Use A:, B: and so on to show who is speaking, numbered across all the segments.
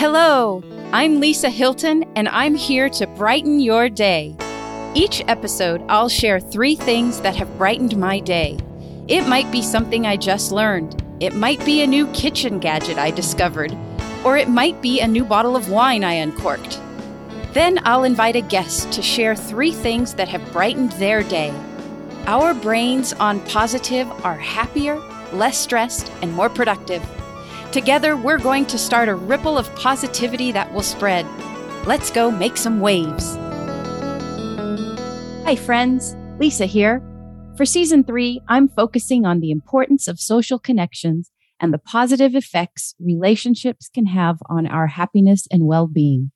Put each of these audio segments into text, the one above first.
A: Hello, I'm Lisa Hylton, and I'm here to brighten your day. Each episode, I'll share three things that have brightened my day. It might be something I just learned, it might be a new kitchen gadget I discovered, or it might be a new bottle of wine I uncorked. Then I'll invite a guest to share three things that have brightened their day. Our brains on positive are happier, less stressed, and more productive. Together, we're going to start a ripple of positivity that will spread. Let's go make some waves. Hi, friends. Lisa here. For season three, I'm focusing on the importance of social connections and the positive effects relationships can have on our happiness and well being.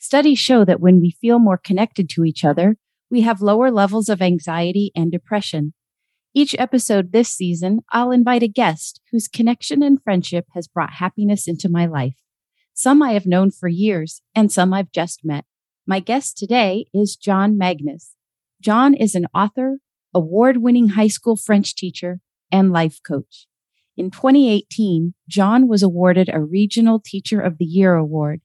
A: Studies show that when we feel more connected to each other, we have lower levels of anxiety and depression. Each episode this season, I'll invite a guest whose connection and friendship has brought happiness into my life. Some I have known for years and some I've just met. My guest today is John Magnus. John is an author, award winning high school French teacher, and life coach. In 2018, John was awarded a Regional Teacher of the Year award.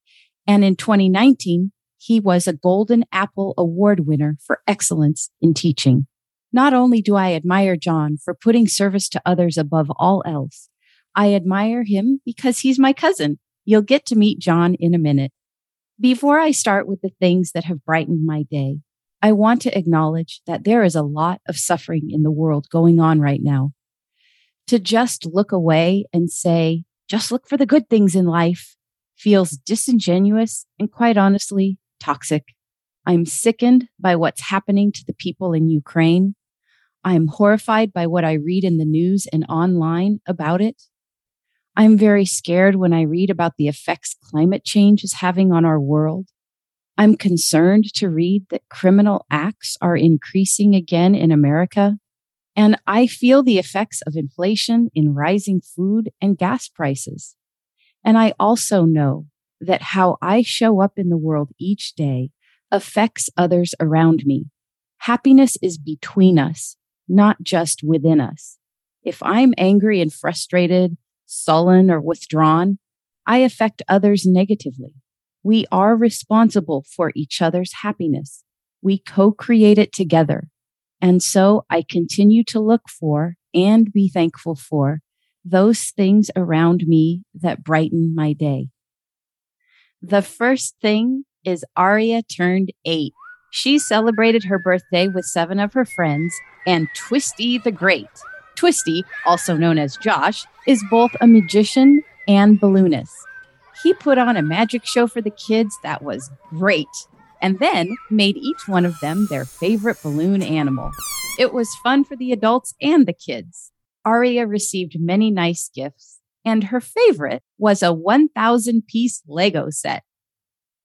A: And in 2019, he was a Golden Apple Award winner for excellence in teaching. Not only do I admire John for putting service to others above all else, I admire him because he's my cousin. You'll get to meet John in a minute. Before I start with the things that have brightened my day, I want to acknowledge that there is a lot of suffering in the world going on right now. To just look away and say, just look for the good things in life feels disingenuous and quite honestly toxic. I'm sickened by what's happening to the people in Ukraine. I'm horrified by what I read in the news and online about it. I'm very scared when I read about the effects climate change is having on our world. I'm concerned to read that criminal acts are increasing again in America. And I feel the effects of inflation in rising food and gas prices. And I also know that how I show up in the world each day affects others around me. Happiness is between us not just within us. If I'm angry and frustrated, sullen, or withdrawn, I affect others negatively. We are responsible for each other's happiness. We co-create it together. And so I continue to look for and be thankful for those things around me that brighten my day. The first thing is Aria turned eight. She celebrated her birthday with seven of her friends and Twisty the Great. Twisty, also known as Josh, is both a magician and balloonist. He put on a magic show for the kids that was great and then made each one of them their favorite balloon animal. It was fun for the adults and the kids. Aria received many nice gifts, and her favorite was a 1,000 piece Lego set.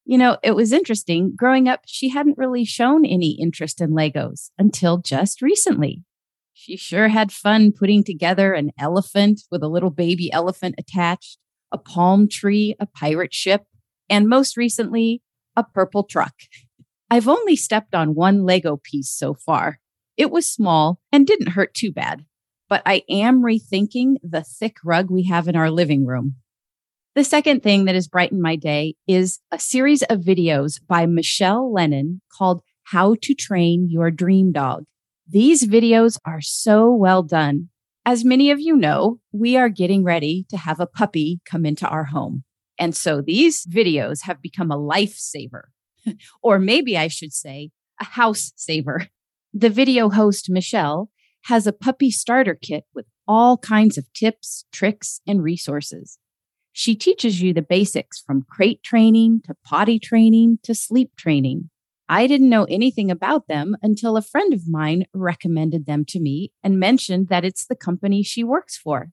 A: You know, it was interesting. Growing up, she hadn't really shown any interest in Legos until just recently. She sure had fun putting together an elephant with a little baby elephant attached, a palm tree, a pirate ship, and most recently, a purple truck. I've only stepped on one Lego piece so far. It was small and didn't hurt too bad, but I am rethinking the thick rug we have in our living room. The second thing that has brightened my day is a series of videos by Michelle Lennon called How to Train Your Dream Dog. These videos are so well done. As many of you know, we are getting ready to have a puppy come into our home. And so these videos have become a lifesaver, or maybe I should say a house saver. The video host, Michelle, has a puppy starter kit with all kinds of tips, tricks, and resources. She teaches you the basics from crate training to potty training to sleep training. I didn't know anything about them until a friend of mine recommended them to me and mentioned that it's the company she works for.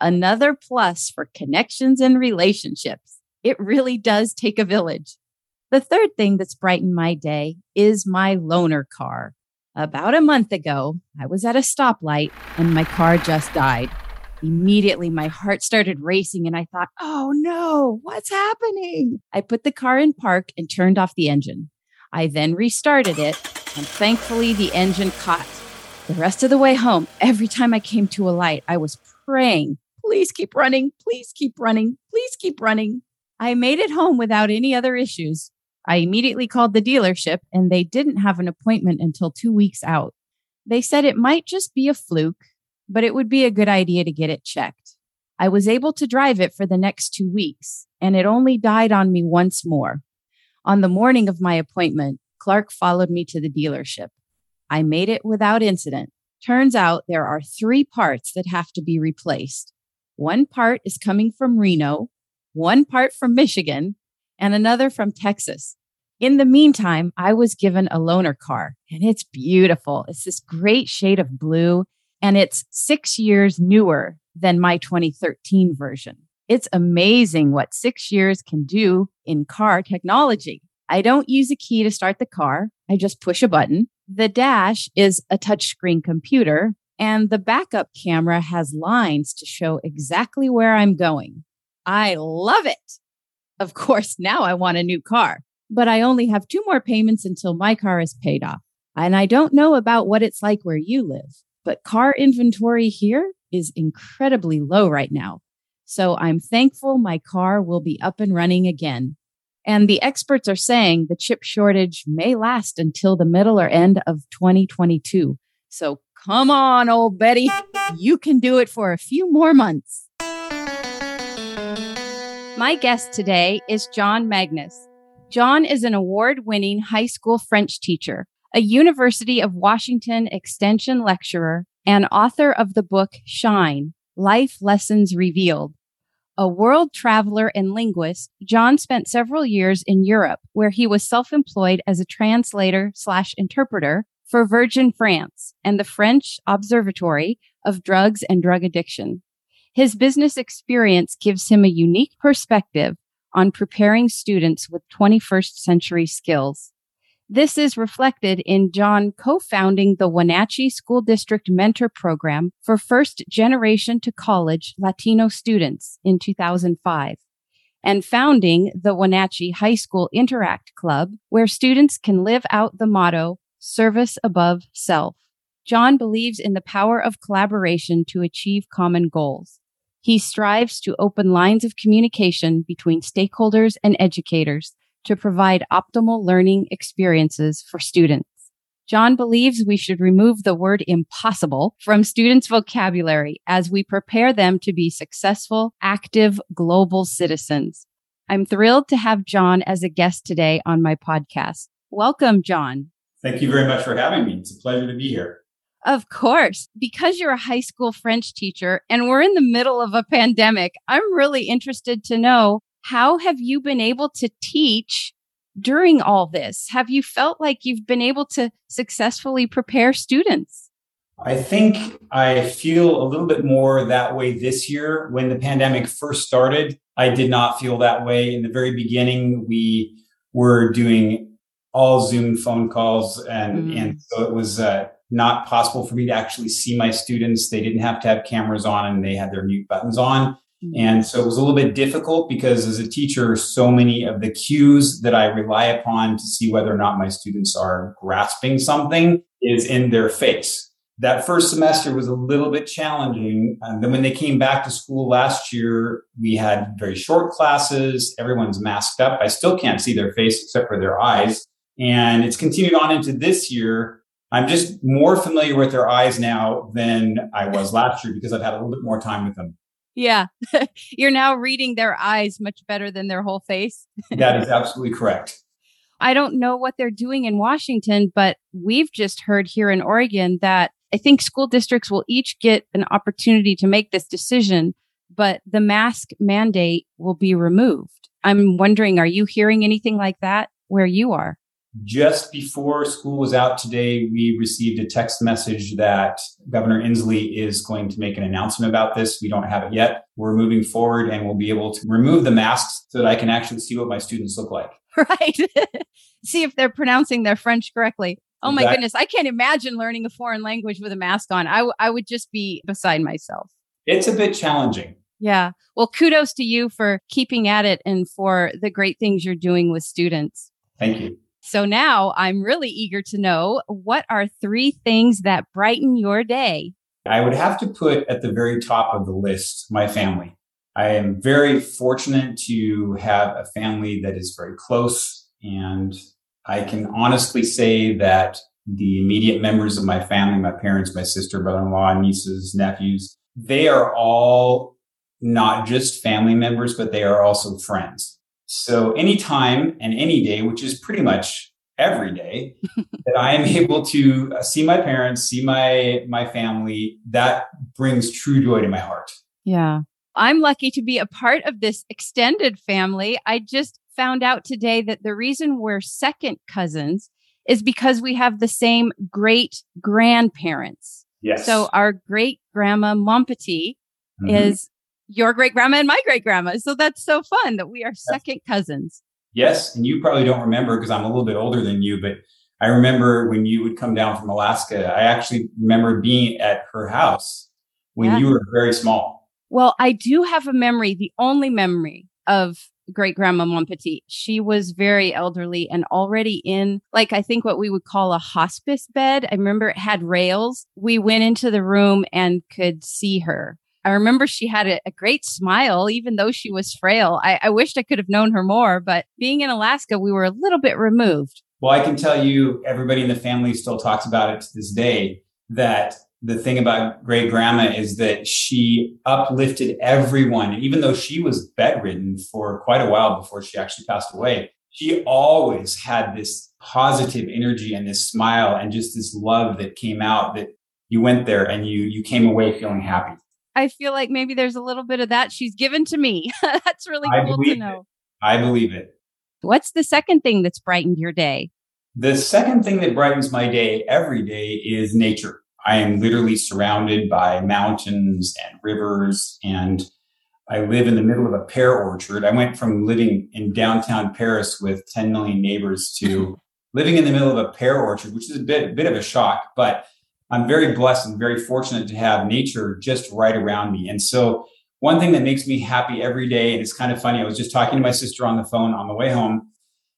A: Another plus for connections and relationships. It really does take a village. The third thing that's brightened my day is my loaner car. About a month ago, I was at a stoplight and my car just died. Immediately, my heart started racing and I thought, oh no, what's happening? I put the car in park and turned off the engine. I then restarted it and thankfully the engine caught. The rest of the way home, every time I came to a light, I was praying, please keep running, please keep running, please keep running. I made it home without any other issues. I immediately called the dealership and they didn't have an appointment until two weeks out. They said it might just be a fluke, but it would be a good idea to get it checked. I was able to drive it for the next two weeks and it only died on me once more. On the morning of my appointment, Clark followed me to the dealership. I made it without incident. Turns out there are three parts that have to be replaced. One part is coming from Reno, one part from Michigan, and another from Texas. In the meantime, I was given a loaner car and it's beautiful. It's this great shade of blue and it's six years newer than my 2013 version. It's amazing what six years can do in car technology. I don't use a key to start the car. I just push a button. The dash is a touchscreen computer and the backup camera has lines to show exactly where I'm going. I love it. Of course, now I want a new car, but I only have two more payments until my car is paid off. And I don't know about what it's like where you live, but car inventory here is incredibly low right now. So I'm thankful my car will be up and running again. And the experts are saying the chip shortage may last until the middle or end of 2022. So come on, old Betty. You can do it for a few more months. My guest today is John Magnus. John is an award winning high school French teacher, a University of Washington Extension lecturer, and author of the book Shine Life Lessons Revealed. A world traveler and linguist, John spent several years in Europe where he was self-employed as a translator slash interpreter for Virgin France and the French Observatory of Drugs and Drug Addiction. His business experience gives him a unique perspective on preparing students with 21st century skills. This is reflected in John co-founding the Wenatchee School District Mentor Program for first generation to college Latino students in 2005 and founding the Wenatchee High School Interact Club, where students can live out the motto, service above self. John believes in the power of collaboration to achieve common goals. He strives to open lines of communication between stakeholders and educators to provide optimal learning experiences for students. John believes we should remove the word impossible from students' vocabulary as we prepare them to be successful, active global citizens. I'm thrilled to have John as a guest today on my podcast. Welcome, John.
B: Thank you very much for having me. It's a pleasure to be here.
A: Of course, because you're a high school French teacher and we're in the middle of a pandemic, I'm really interested to know how have you been able to teach during all this? Have you felt like you've been able to successfully prepare students?
B: I think I feel a little bit more that way this year. When the pandemic first started, I did not feel that way. In the very beginning, we were doing all Zoom phone calls, and mm. and so it was uh, not possible for me to actually see my students. They didn't have to have cameras on and they had their mute buttons on. Mm-hmm. And so it was a little bit difficult because as a teacher, so many of the cues that I rely upon to see whether or not my students are grasping something is in their face. That first semester was a little bit challenging. And then when they came back to school last year, we had very short classes. Everyone's masked up. I still can't see their face except for their eyes. And it's continued on into this year I'm just more familiar with their eyes now than I was last year because I've had a little bit more time with them.
A: Yeah. You're now reading their eyes much better than their whole face.
B: that is absolutely correct.
A: I don't know what they're doing in Washington, but we've just heard here in Oregon that I think school districts will each get an opportunity to make this decision, but the mask mandate will be removed. I'm wondering, are you hearing anything like that where you are?
B: Just before school was out today, we received a text message that Governor Inslee is going to make an announcement about this. We don't have it yet. We're moving forward and we'll be able to remove the masks so that I can actually see what my students look like.
A: Right. see if they're pronouncing their French correctly. Oh my goodness. I can't imagine learning a foreign language with a mask on. I, w- I would just be beside myself.
B: It's a bit challenging.
A: Yeah. Well, kudos to you for keeping at it and for the great things you're doing with students.
B: Thank you.
A: So now I'm really eager to know what are three things that brighten your day?
B: I would have to put at the very top of the list my family. I am very fortunate to have a family that is very close. And I can honestly say that the immediate members of my family, my parents, my sister, brother-in-law, nieces, nephews, they are all not just family members, but they are also friends. So anytime and any day, which is pretty much every day, that I am able to uh, see my parents, see my my family, that brings true joy to my heart.
A: Yeah. I'm lucky to be a part of this extended family. I just found out today that the reason we're second cousins is because we have the same great grandparents.
B: Yes.
A: So our great grandma Montpetit mm-hmm. is your great grandma and my great grandma. So that's so fun that we are second cousins.
B: Yes. And you probably don't remember because I'm a little bit older than you, but I remember when you would come down from Alaska, I actually remember being at her house when yeah. you were very small.
A: Well, I do have a memory, the only memory of great grandma Montpetit. She was very elderly and already in, like, I think what we would call a hospice bed. I remember it had rails. We went into the room and could see her. I remember she had a, a great smile, even though she was frail. I, I wished I could have known her more, but being in Alaska, we were a little bit removed.
B: Well, I can tell you, everybody in the family still talks about it to this day that the thing about great grandma is that she uplifted everyone. And even though she was bedridden for quite a while before she actually passed away, she always had this positive energy and this smile and just this love that came out that you went there and you you came away feeling happy.
A: I feel like maybe there's a little bit of that she's given to me. that's really cool to know.
B: It. I believe it.
A: What's the second thing that's brightened your day?
B: The second thing that brightens my day every day is nature. I am literally surrounded by mountains and rivers and I live in the middle of a pear orchard. I went from living in downtown Paris with 10 million neighbors to living in the middle of a pear orchard, which is a bit, a bit of a shock, but I'm very blessed and very fortunate to have nature just right around me. And so one thing that makes me happy every day, and it's kind of funny, I was just talking to my sister on the phone on the way home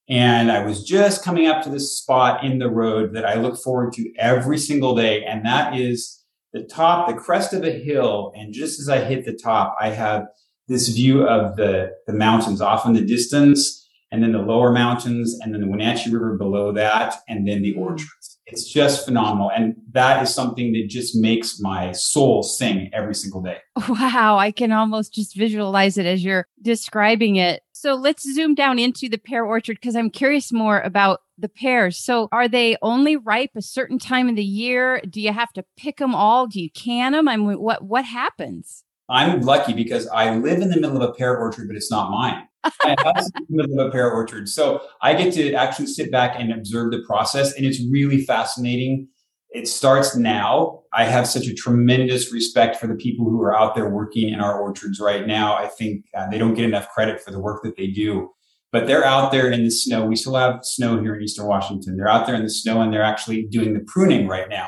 B: and I was just coming up to this spot in the road that I look forward to every single day. And that is the top, the crest of a hill. And just as I hit the top, I have this view of the, the mountains off in the distance, and then the lower mountains, and then the Wenatchee River below that, and then the hmm. orchards. It's just phenomenal. And that is something that just makes my soul sing every single day.
A: Wow. I can almost just visualize it as you're describing it. So let's zoom down into the pear orchard because I'm curious more about the pears. So are they only ripe a certain time of the year? Do you have to pick them all? Do you can them? I mean, what, what happens?
B: I'm lucky because I live in the middle of a pear orchard, but it's not mine. I have in the of a pear orchard. So I get to actually sit back and observe the process. And it's really fascinating. It starts now. I have such a tremendous respect for the people who are out there working in our orchards right now. I think uh, they don't get enough credit for the work that they do. But they're out there in the snow. We still have snow here in Eastern Washington. They're out there in the snow and they're actually doing the pruning right now.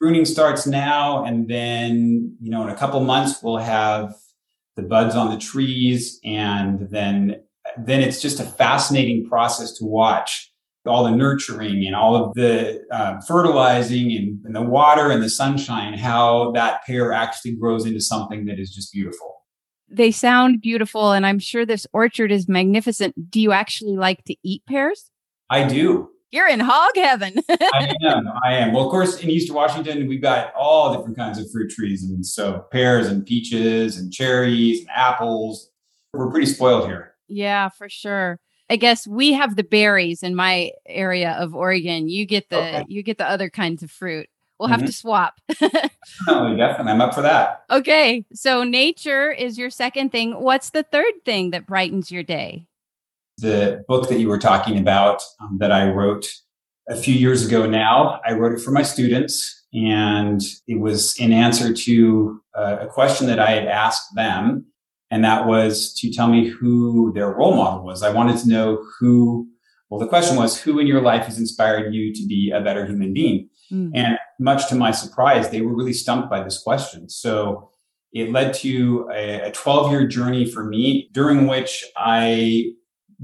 B: Pruning starts now. And then, you know, in a couple months, we'll have the buds on the trees. And then, then it's just a fascinating process to watch all the nurturing and all of the uh, fertilizing and, and the water and the sunshine, how that pear actually grows into something that is just beautiful.
A: They sound beautiful, and I'm sure this orchard is magnificent. Do you actually like to eat pears?
B: I do.
A: You're in hog heaven.
B: I am. I am. Well, of course, in Eastern Washington, we've got all different kinds of fruit trees. And so pears and peaches and cherries and apples. We're pretty spoiled here.
A: Yeah, for sure. I guess we have the berries in my area of Oregon. You get the okay. you get the other kinds of fruit. We'll have mm-hmm. to swap.
B: oh, definitely. I'm up for that.
A: Okay. So nature is your second thing. What's the third thing that brightens your day?
B: The book that you were talking about um, that I wrote a few years ago now. I wrote it for my students, and it was in answer to uh, a question that I had asked them. And that was to tell me who their role model was. I wanted to know who, well, the question was, who in your life has inspired you to be a better human being? Mm. And much to my surprise, they were really stumped by this question. So it led to a 12 year journey for me during which I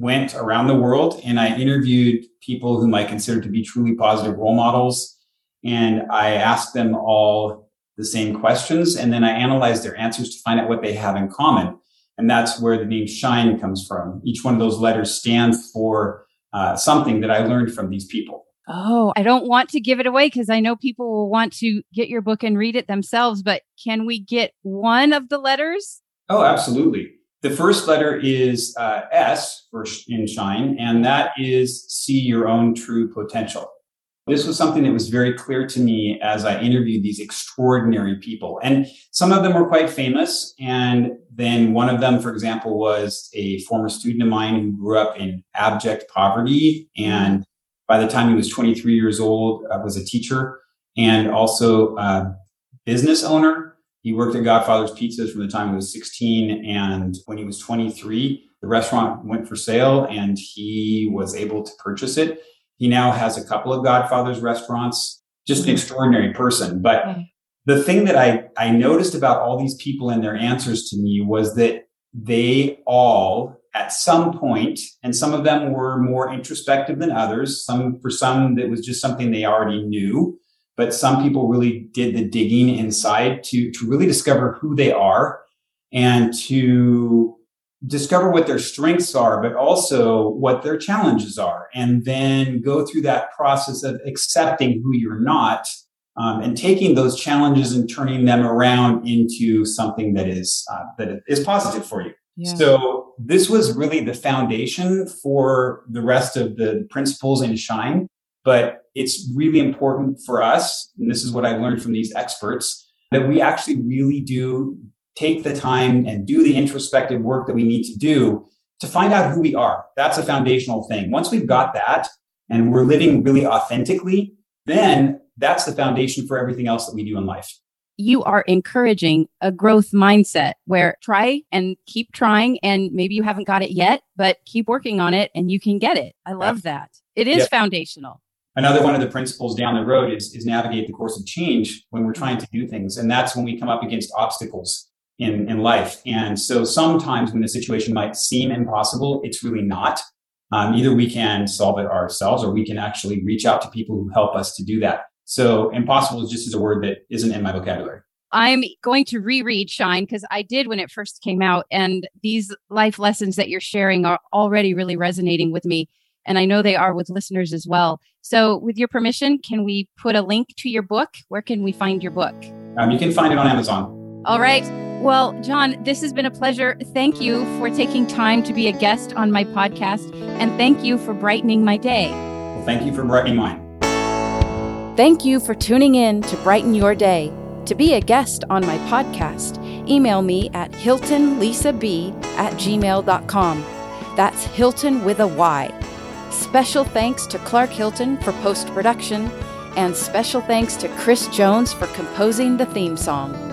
B: went around the world and I interviewed people whom I consider to be truly positive role models. And I asked them all the same questions. And then I analyzed their answers to find out what they have in common. And that's where the name Shine comes from. Each one of those letters stands for uh, something that I learned from these people.
A: Oh, I don't want to give it away because I know people will want to get your book and read it themselves, but can we get one of the letters?
B: Oh, absolutely. The first letter is uh, S for in Shine, and that is see your own true potential. This was something that was very clear to me as I interviewed these extraordinary people. And some of them were quite famous. And then one of them, for example, was a former student of mine who grew up in abject poverty. And by the time he was 23 years old, uh, was a teacher and also a business owner. He worked at Godfather's Pizzas from the time he was 16. And when he was 23, the restaurant went for sale and he was able to purchase it he now has a couple of Godfather's restaurants, just an mm-hmm. extraordinary person. But the thing that I, I noticed about all these people and their answers to me was that they all at some point, and some of them were more introspective than others. Some, for some, that was just something they already knew. But some people really did the digging inside to, to really discover who they are and to discover what their strengths are, but also what their challenges are, and then go through that process of accepting who you're not um, and taking those challenges and turning them around into something that is uh, that is positive for you. Yeah. So this was really the foundation for the rest of the principles in Shine. But it's really important for us, and this is what I learned from these experts, that we actually really do take the time and do the introspective work that we need to do to find out who we are. That's a foundational thing. Once we've got that and we're living really authentically, then that's the foundation for everything else that we do in life.
A: You are encouraging a growth mindset where try and keep trying. And maybe you haven't got it yet, but keep working on it and you can get it. I love that. It is yeah. foundational.
B: Another one of the principles down the road is, is navigate the course of change when we're trying to do things. And that's when we come up against obstacles in, in life. And so sometimes when the situation might seem impossible, it's really not. Um, either we can solve it ourselves or we can actually reach out to people who help us to do that. So impossible is just as a word that isn't in my vocabulary.
A: I'm going to reread Shine because I did when it first came out. And these life lessons that you're sharing are already really resonating with me. And I know they are with listeners as well. So, with your permission, can we put a link to your book? Where can we find your book?
B: Um, you can find it on Amazon.
A: All right. Well, John, this has been a pleasure. Thank you for taking time to be a guest on my podcast, and thank you for brightening my day.
B: Well, thank you for brightening mine.
A: Thank you for tuning in to Brighten Your Day. To be a guest on my podcast, email me at hiltonlisab at gmail.com. That's Hylton with a Y. Special thanks to Clark Hylton for post production, and special thanks to Chris Jones for composing the theme song.